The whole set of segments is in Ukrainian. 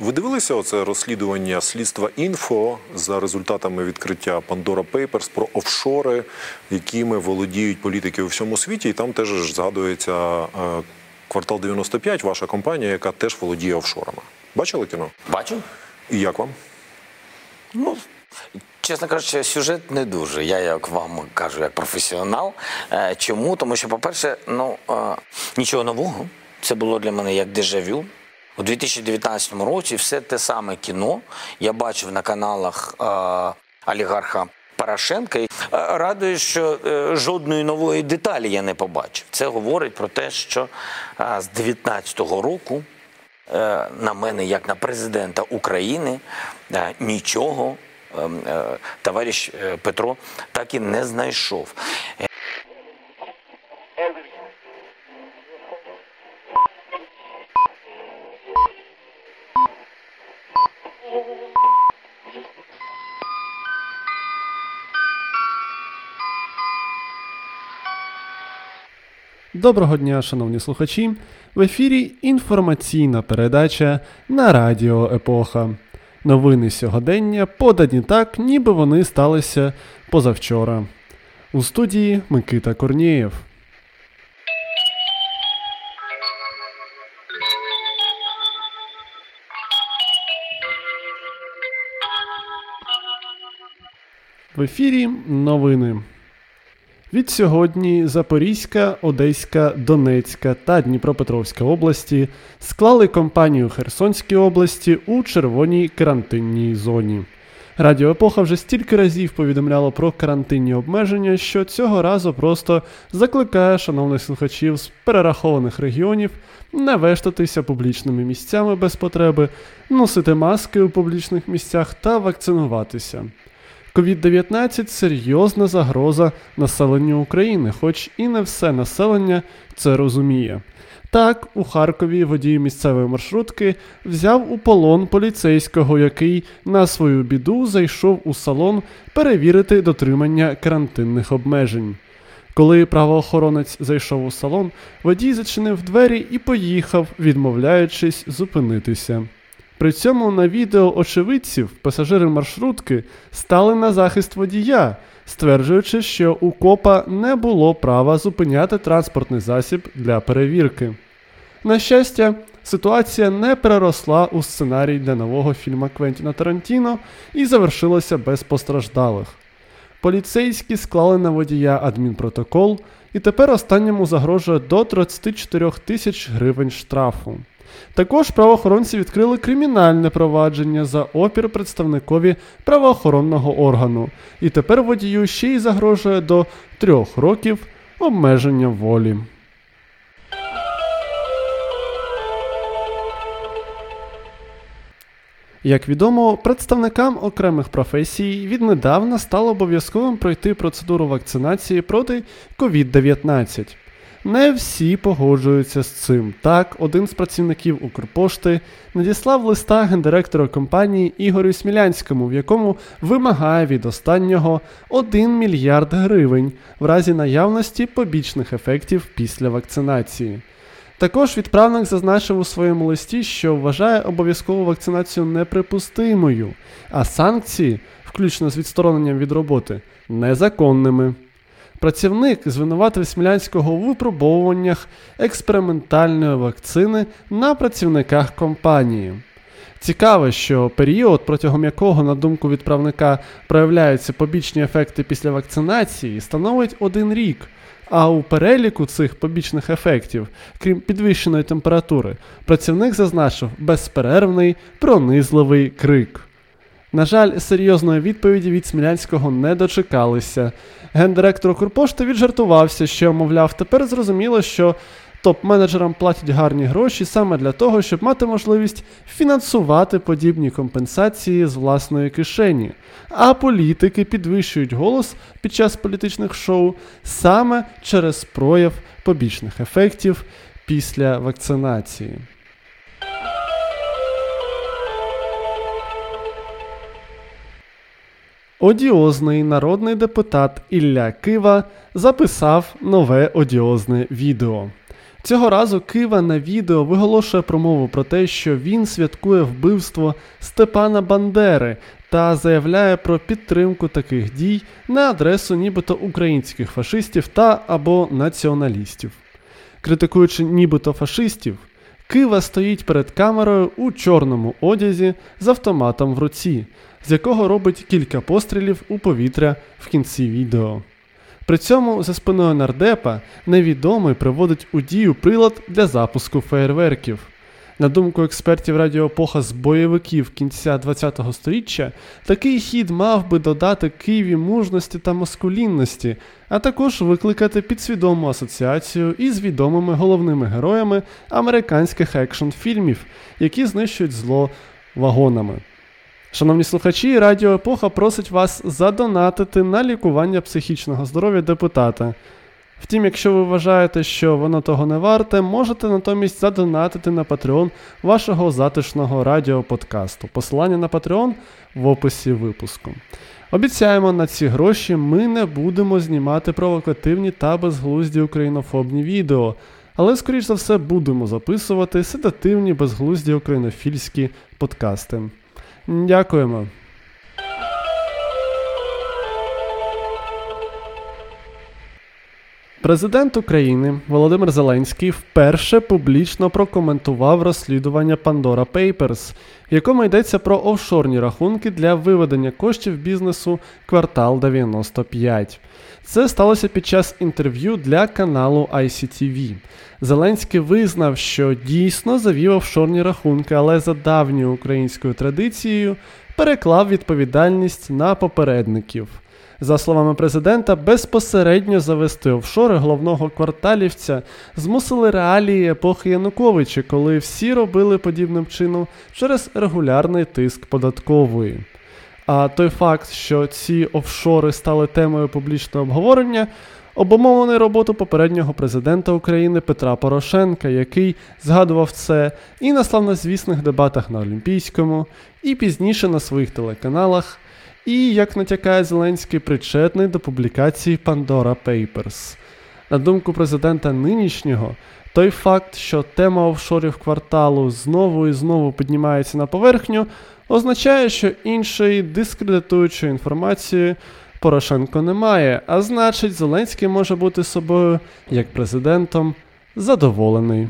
Ви дивилися оце розслідування слідства інфо за результатами відкриття Pandora Papers про офшори, якими володіють політики у всьому світі, і там теж згадується е, квартал 95, ваша компанія, яка теж володіє офшорами. Бачили кіно? Бачу? І як вам? Ну, чесно кажучи, сюжет не дуже. Я, як вам кажу, як професіонал. Е, Чому? Тому що, по-перше, ну е, нічого нового. Це було для мене як дежавю. У 2019 році все те саме кіно я бачив на каналах е, олігарха Порошенка. Е, Радує, що е, жодної нової деталі я не побачив. Це говорить про те, що е, з 2019 року е, на мене, як на президента України, е, нічого е, е, товариш Петро так і не знайшов. Доброго дня, шановні слухачі. В ефірі інформаційна передача на Радіо Епоха. Новини сьогодення подані так, ніби вони сталися позавчора. У студії Микита Корнієв. В ефірі новини. Від сьогодні Запорізька, Одеська, Донецька та Дніпропетровська області склали компанію Херсонській області у червоній карантинній зоні. Радіо Епоха вже стільки разів повідомляло про карантинні обмеження, що цього разу просто закликає шановних слухачів з перерахованих регіонів не вештатися публічними місцями без потреби, носити маски у публічних місцях та вакцинуватися. COVID-19 серйозна загроза населенню України, хоч і не все населення це розуміє. Так, у Харкові водій місцевої маршрутки взяв у полон поліцейського, який на свою біду зайшов у салон перевірити дотримання карантинних обмежень. Коли правоохоронець зайшов у салон, водій зачинив двері і поїхав, відмовляючись зупинитися. При цьому на відео очевидців пасажири маршрутки стали на захист водія, стверджуючи, що у копа не було права зупиняти транспортний засіб для перевірки. На щастя, ситуація не переросла у сценарій для нового фільма Квентіна Тарантіно і завершилася без постраждалих. Поліцейські склали на водія адмінпротокол, і тепер останньому загрожує до 34 тисяч гривень штрафу. Також правоохоронці відкрили кримінальне провадження за опір представникові правоохоронного органу, і тепер водію ще й загрожує до трьох років обмеження волі. Як відомо, представникам окремих професій віднедавна стало обов'язковим пройти процедуру вакцинації проти COVID-19. Не всі погоджуються з цим. Так, один з працівників Укрпошти надіслав листа гендиректора компанії Ігорю Смілянському, в якому вимагає від останнього 1 мільярд гривень в разі наявності побічних ефектів після вакцинації. Також відправник зазначив у своєму листі, що вважає обов'язкову вакцинацію неприпустимою, а санкції, включно з відстороненням від роботи, незаконними. Працівник звинуватив Смілянського у випробовуваннях експериментальної вакцини на працівниках компанії. Цікаво, що період, протягом якого, на думку відправника, проявляються побічні ефекти після вакцинації, становить один рік. А у переліку цих побічних ефектів, крім підвищеної температури, працівник зазначив безперервний пронизливий крик. На жаль, серйозної відповіді від Смілянського не дочекалися. Гендиректор Укрпошти віджартувався, що, мовляв, тепер зрозуміло, що топ-менеджерам платять гарні гроші саме для того, щоб мати можливість фінансувати подібні компенсації з власної кишені. А політики підвищують голос під час політичних шоу саме через прояв побічних ефектів після вакцинації. Одіозний народний депутат Ілля Кива записав нове одіозне відео. Цього разу Кива на відео виголошує промову про те, що він святкує вбивство Степана Бандери та заявляє про підтримку таких дій на адресу нібито українських фашистів та або націоналістів. Критикуючи нібито фашистів, Кива стоїть перед камерою у чорному одязі з автоматом в руці, з якого робить кілька пострілів у повітря в кінці відео. При цьому за спиною нардепа невідомий приводить у дію прилад для запуску феєрверків. На думку експертів радіоепоха з бойовиків кінця ХХ століття, такий хід мав би додати Києві мужності та маскулінності, а також викликати підсвідому асоціацію із відомими головними героями американських екшн фільмів, які знищують зло вагонами. Шановні слухачі, Радіо Епоха просить вас задонатити на лікування психічного здоров'я депутата. Втім, якщо ви вважаєте, що воно того не варте, можете натомість задонатити на Patreon вашого затишного радіоподкасту. Посилання на Patreon в описі випуску. Обіцяємо, на ці гроші ми не будемо знімати провокативні та безглузді українофобні відео, але, скоріш за все, будемо записувати седативні безглузді українофільські подкасти. Дякуємо. Президент України Володимир Зеленський вперше публічно прокоментував розслідування Pandora Papers, в якому йдеться про офшорні рахунки для виведення коштів бізнесу квартал 95. Це сталося під час інтерв'ю для каналу ICTV. Зеленський визнав, що дійсно завів офшорні рахунки, але за давньою українською традицією переклав відповідальність на попередників. За словами президента, безпосередньо завести офшори головного кварталівця змусили реалії епохи Януковича, коли всі робили подібним чином через регулярний тиск податкової. А той факт, що ці офшори стали темою публічного обговорення, обумовлений роботу попереднього президента України Петра Порошенка, який згадував це і на славнозвісних дебатах на Олімпійському, і пізніше на своїх телеканалах і, як натякає Зеленський, причетний до публікації Pandora Papers. На думку президента нинішнього, той факт, що тема офшорів кварталу знову і знову піднімається на поверхню, означає, що іншої дискредитуючої інформації Порошенко немає, а значить, Зеленський може бути собою як президентом задоволений.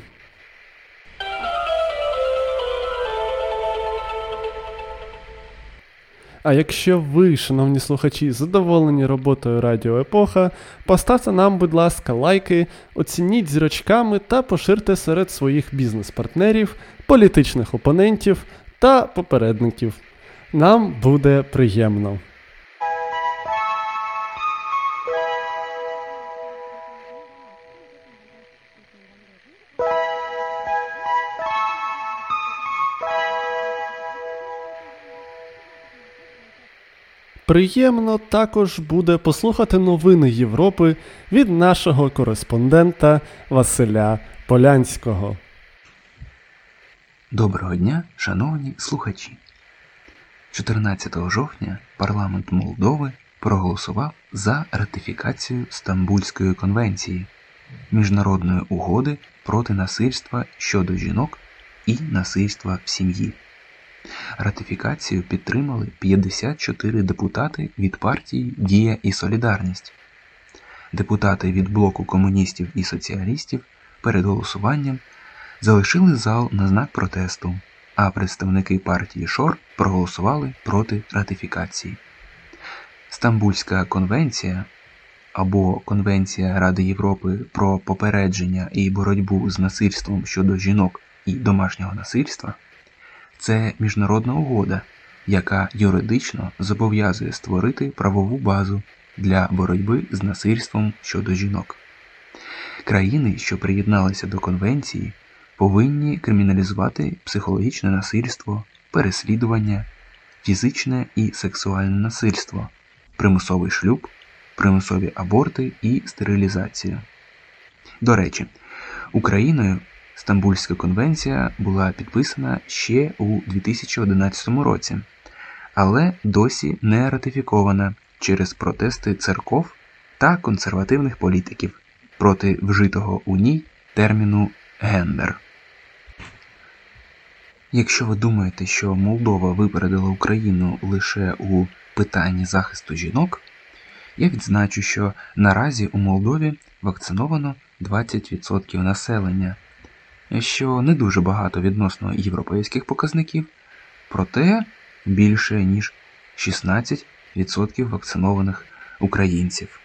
А якщо ви, шановні слухачі, задоволені роботою Радіо Епоха, поставте нам, будь ласка, лайки, оцініть зірочками та поширте серед своїх бізнес-партнерів, політичних опонентів та попередників. Нам буде приємно. Приємно також буде послухати новини Європи від нашого кореспондента Василя Полянського. Доброго дня, шановні слухачі. 14 жовтня парламент Молдови проголосував за ратифікацію Стамбульської конвенції, міжнародної угоди проти насильства щодо жінок і насильства в сім'ї. Ратифікацію підтримали 54 депутати від партії Дія і Солідарність. Депутати від блоку комуністів і соціалістів перед голосуванням залишили зал на знак протесту, а представники партії Шор проголосували проти ратифікації. Стамбульська конвенція або Конвенція Ради Європи про попередження і боротьбу з насильством щодо жінок і домашнього насильства це міжнародна угода, яка юридично зобов'язує створити правову базу для боротьби з насильством щодо жінок. Країни, що приєдналися до конвенції, повинні криміналізувати психологічне насильство, переслідування, фізичне і сексуальне насильство, примусовий шлюб, примусові аборти і стерилізацію. До речі, Україною Стамбульська конвенція була підписана ще у 2011 році, але досі не ратифікована через протести церков та консервативних політиків проти вжитого у ній терміну гендер. Якщо ви думаєте, що Молдова випередила Україну лише у питанні захисту жінок, я відзначу, що наразі у Молдові вакциновано 20% населення, що не дуже багато відносно європейських показників, проте більше ніж 16% вакцинованих українців.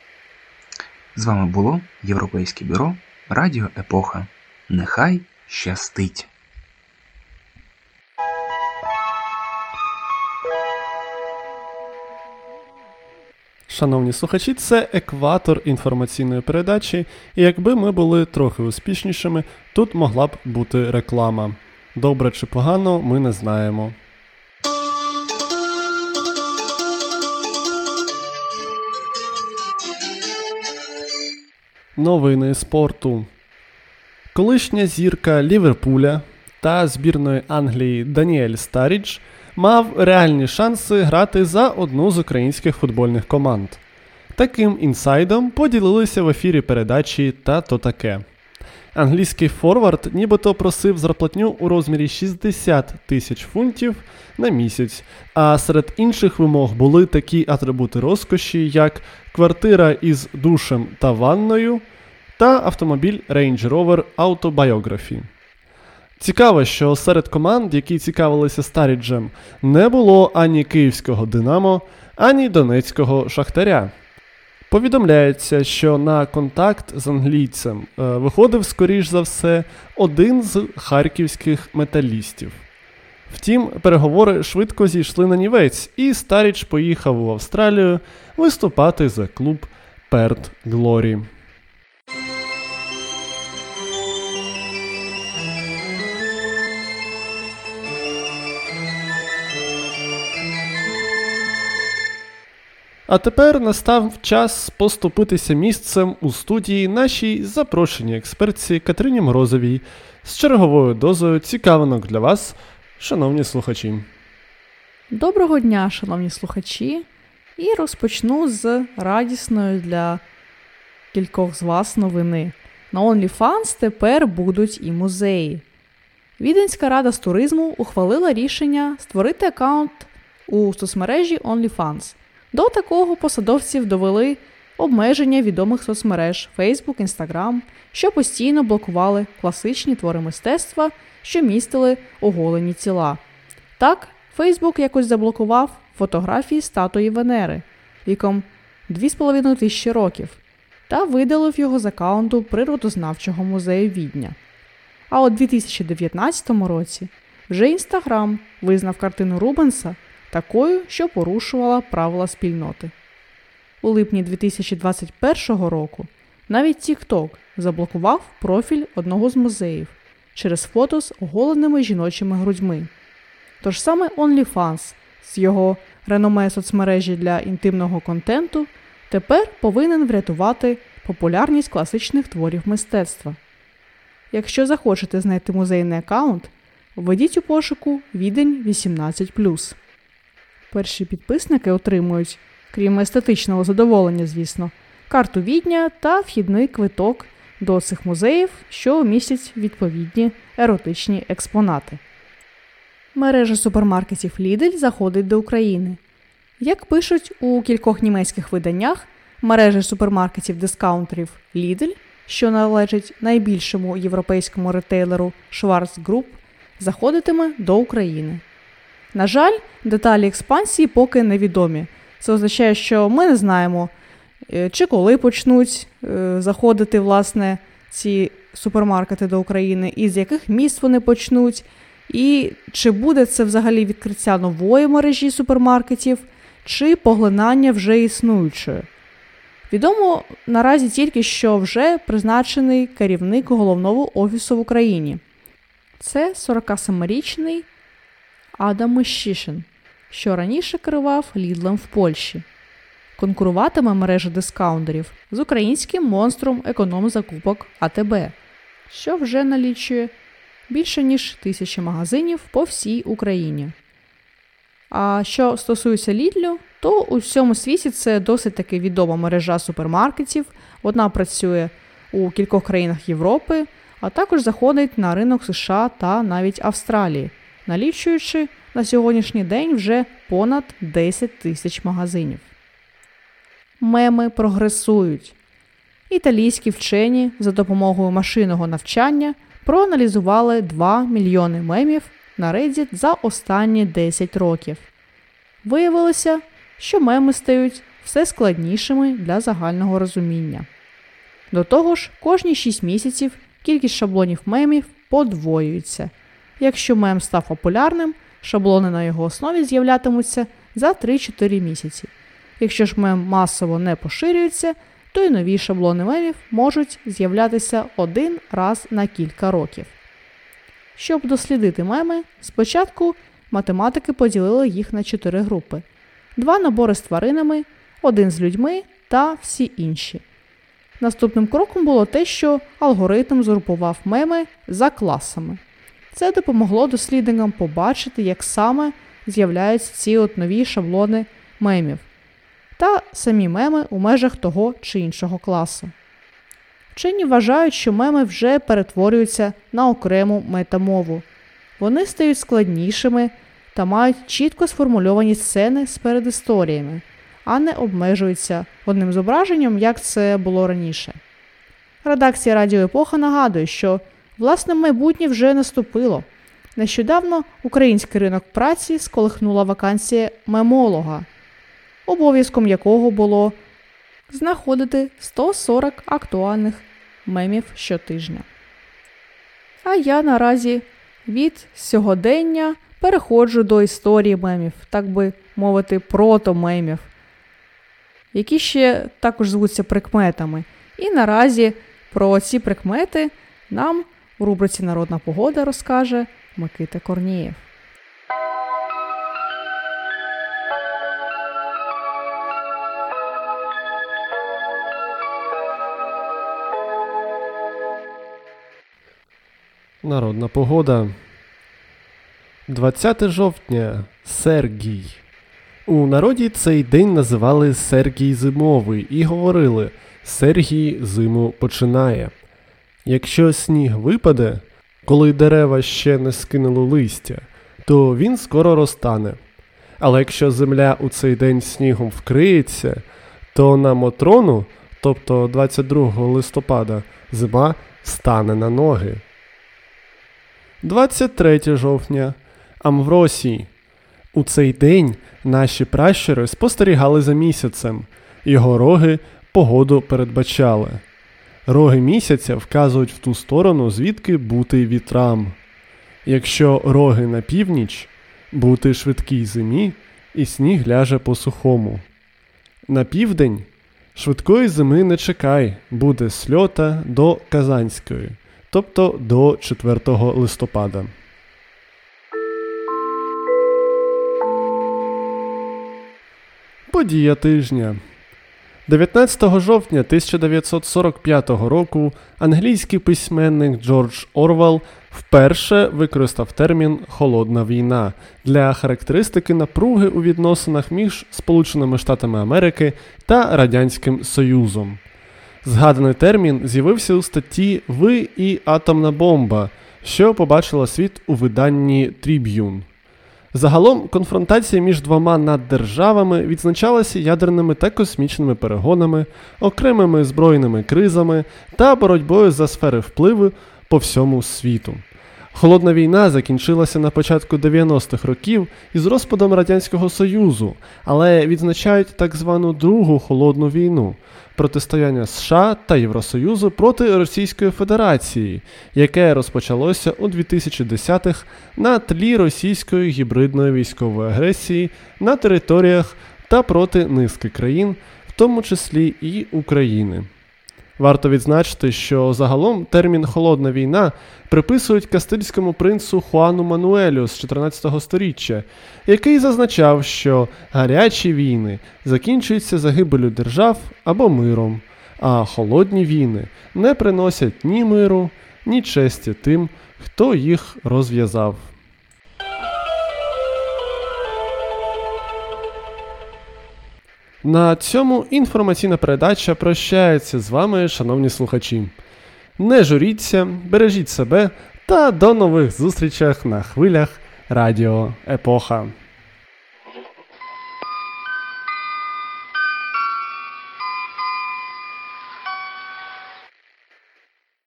З вами було Європейське бюро Радіо Епоха. Нехай щастить! Шановні слухачі, це екватор інформаційної передачі, і якби ми були трохи успішнішими, тут могла б бути реклама. Добре чи погано, ми не знаємо. Новини спорту. Колишня зірка Ліверпуля та збірної Англії Даніель Старідж мав реальні шанси грати за одну з українських футбольних команд. Таким інсайдом поділилися в ефірі передачі та то таке. Англійський форвард нібито просив зарплатню у розмірі 60 тисяч фунтів на місяць, а серед інших вимог були такі атрибути розкоші, як квартира із душем та ванною та автомобіль Range Rover Autobiography. Цікаво, що серед команд, які цікавилися Старіджем, не було ані київського Динамо, ані донецького Шахтаря. Повідомляється, що на контакт з англійцем е, виходив, скоріш за все, один з харківських металістів. Втім, переговори швидко зійшли на нівець, і Старіч поїхав в Австралію виступати за клуб Перт Глорі. А тепер настав час поступитися місцем у студії нашій запрошеній експертці Катерині Морозовій з черговою дозою цікавинок для вас, шановні слухачі. Доброго дня, шановні слухачі, і розпочну з радісної для кількох з вас новини. На OnlyFans тепер будуть і музеї. Віденська рада з туризму ухвалила рішення створити аккаунт у соцмережі OnlyFans. До такого посадовців довели обмеження відомих соцмереж Facebook, Instagram, що постійно блокували класичні твори мистецтва, що містили оголені тіла. Так, Facebook якось заблокував фотографії статуї Венери віком 2,5 тисячі років та видалив його з аккаунту природознавчого музею Відня. А у 2019 році вже Інстаграм визнав картину Рубенса такою, що порушувала правила спільноти. У липні 2021 року навіть TikTok заблокував профіль одного з музеїв через фото з оголеними жіночими грудьми. Тож саме OnlyFans з його реноме соцмережі для інтимного контенту тепер повинен врятувати популярність класичних творів мистецтва. Якщо захочете знайти музейний аккаунт, введіть у пошуку відень 18. Перші підписники отримують, крім естетичного задоволення, звісно, карту відня та вхідний квиток до цих музеїв, що містять відповідні еротичні експонати. Мережа супермаркетів Lidl заходить до України. Як пишуть у кількох німецьких виданнях, мережа супермаркетів дискаунтерів Lidl, що належить найбільшому європейському ретейлеру Schwarz Group, заходитиме до України. На жаль, деталі експансії поки невідомі. Це означає, що ми не знаємо, е, чи коли почнуть е, заходити власне, ці супермаркети до України, і з яких міст вони почнуть, і чи буде це взагалі відкриття нової мережі супермаркетів, чи поглинання вже існуючої. Відомо наразі тільки, що вже призначений керівник головного офісу в Україні. Це 47-річний Адам Мещишин, що раніше керував Лідлом в Польщі. Конкуруватиме мережа дискаунтерів з українським монстром економ-закупок АТБ, що вже налічує більше ніж тисячі магазинів по всій Україні. А що стосується Лідлю, то у всьому світі це досить таки відома мережа супермаркетів. Вона працює у кількох країнах Європи, а також заходить на ринок США та навіть Австралії, налічуючи на сьогоднішній день вже понад 10 тисяч магазинів. Меми прогресують. Італійські вчені за допомогою машинного навчання проаналізували 2 мільйони мемів на Reddit за останні 10 років. Виявилося, що меми стають все складнішими для загального розуміння. До того ж, кожні 6 місяців кількість шаблонів мемів подвоюється. Якщо мем став популярним, шаблони на його основі з'являтимуться за 3-4 місяці. Якщо ж мем масово не поширюється, то й нові шаблони мемів можуть з'являтися один раз на кілька років. Щоб дослідити меми, спочатку математики поділили їх на чотири групи: два набори з тваринами, один з людьми та всі інші. Наступним кроком було те, що алгоритм згрупував меми за класами. Це допомогло дослідникам побачити, як саме з'являються ці от нові шаблони мемів та самі меми у межах того чи іншого класу. Вчені вважають, що меми вже перетворюються на окрему метамову. Вони стають складнішими та мають чітко сформульовані сцени з передісторіями, а не обмежуються одним зображенням, як це було раніше. Редакція Радіо Епоха нагадує, що власне майбутнє вже наступило. Нещодавно український ринок праці сколихнула вакансія мемолога, обов'язком якого було знаходити 140 актуальних мемів щотижня. А я наразі від сьогодення переходжу до історії мемів, так би мовити, протомемів, які ще також звуться прикметами. І наразі про ці прикмети нам в рубриці Народна погода розкаже Микита Корнієв. Народна погода. 20 жовтня Сергій. У народі цей день називали Сергій Зимовий і говорили Сергій зиму починає. Якщо сніг випаде, коли дерева ще не скинули листя, то він скоро розтане. Але якщо земля у цей день снігом вкриється, то на Мотрону, тобто 22 листопада, зима стане на ноги. 23 жовтня Амвросій. У цей день наші пращури спостерігали за місяцем, його роги погоду передбачали. Роги місяця вказують в ту сторону, звідки бути вітрам. Якщо роги на північ, бути швидкій зимі, і сніг ляже по сухому. На південь швидкої зими не чекай, буде сльота до Казанської, тобто до 4 листопада. Подія тижня. 19 жовтня 1945 року англійський письменник Джордж Орвел вперше використав термін Холодна війна для характеристики напруги у відносинах між Сполученими Штатами Америки та Радянським Союзом. Згаданий термін з'явився у статті Ви і атомна бомба, що побачила світ у виданні Tribune. Загалом конфронтація між двома наддержавами відзначалася ядерними та космічними перегонами, окремими збройними кризами та боротьбою за сфери впливу по всьому світу. Холодна війна закінчилася на початку 90-х років із розпадом Радянського Союзу, але відзначають так звану Другу холодну війну протистояння США та Євросоюзу проти Російської Федерації, яке розпочалося у 2010-х на тлі російської гібридної військової агресії на територіях та проти низки країн, в тому числі і України. Варто відзначити, що загалом термін холодна війна приписують кастильському принцу Хуану Мануелю з 14 століття, який зазначав, що гарячі війни закінчуються загибелю держав або миром, а холодні війни не приносять ні миру, ні честі тим, хто їх розв'язав. На цьому інформаційна передача прощається з вами, шановні слухачі. Не журіться, бережіть себе та до нових зустрічах на хвилях Радіо Епоха.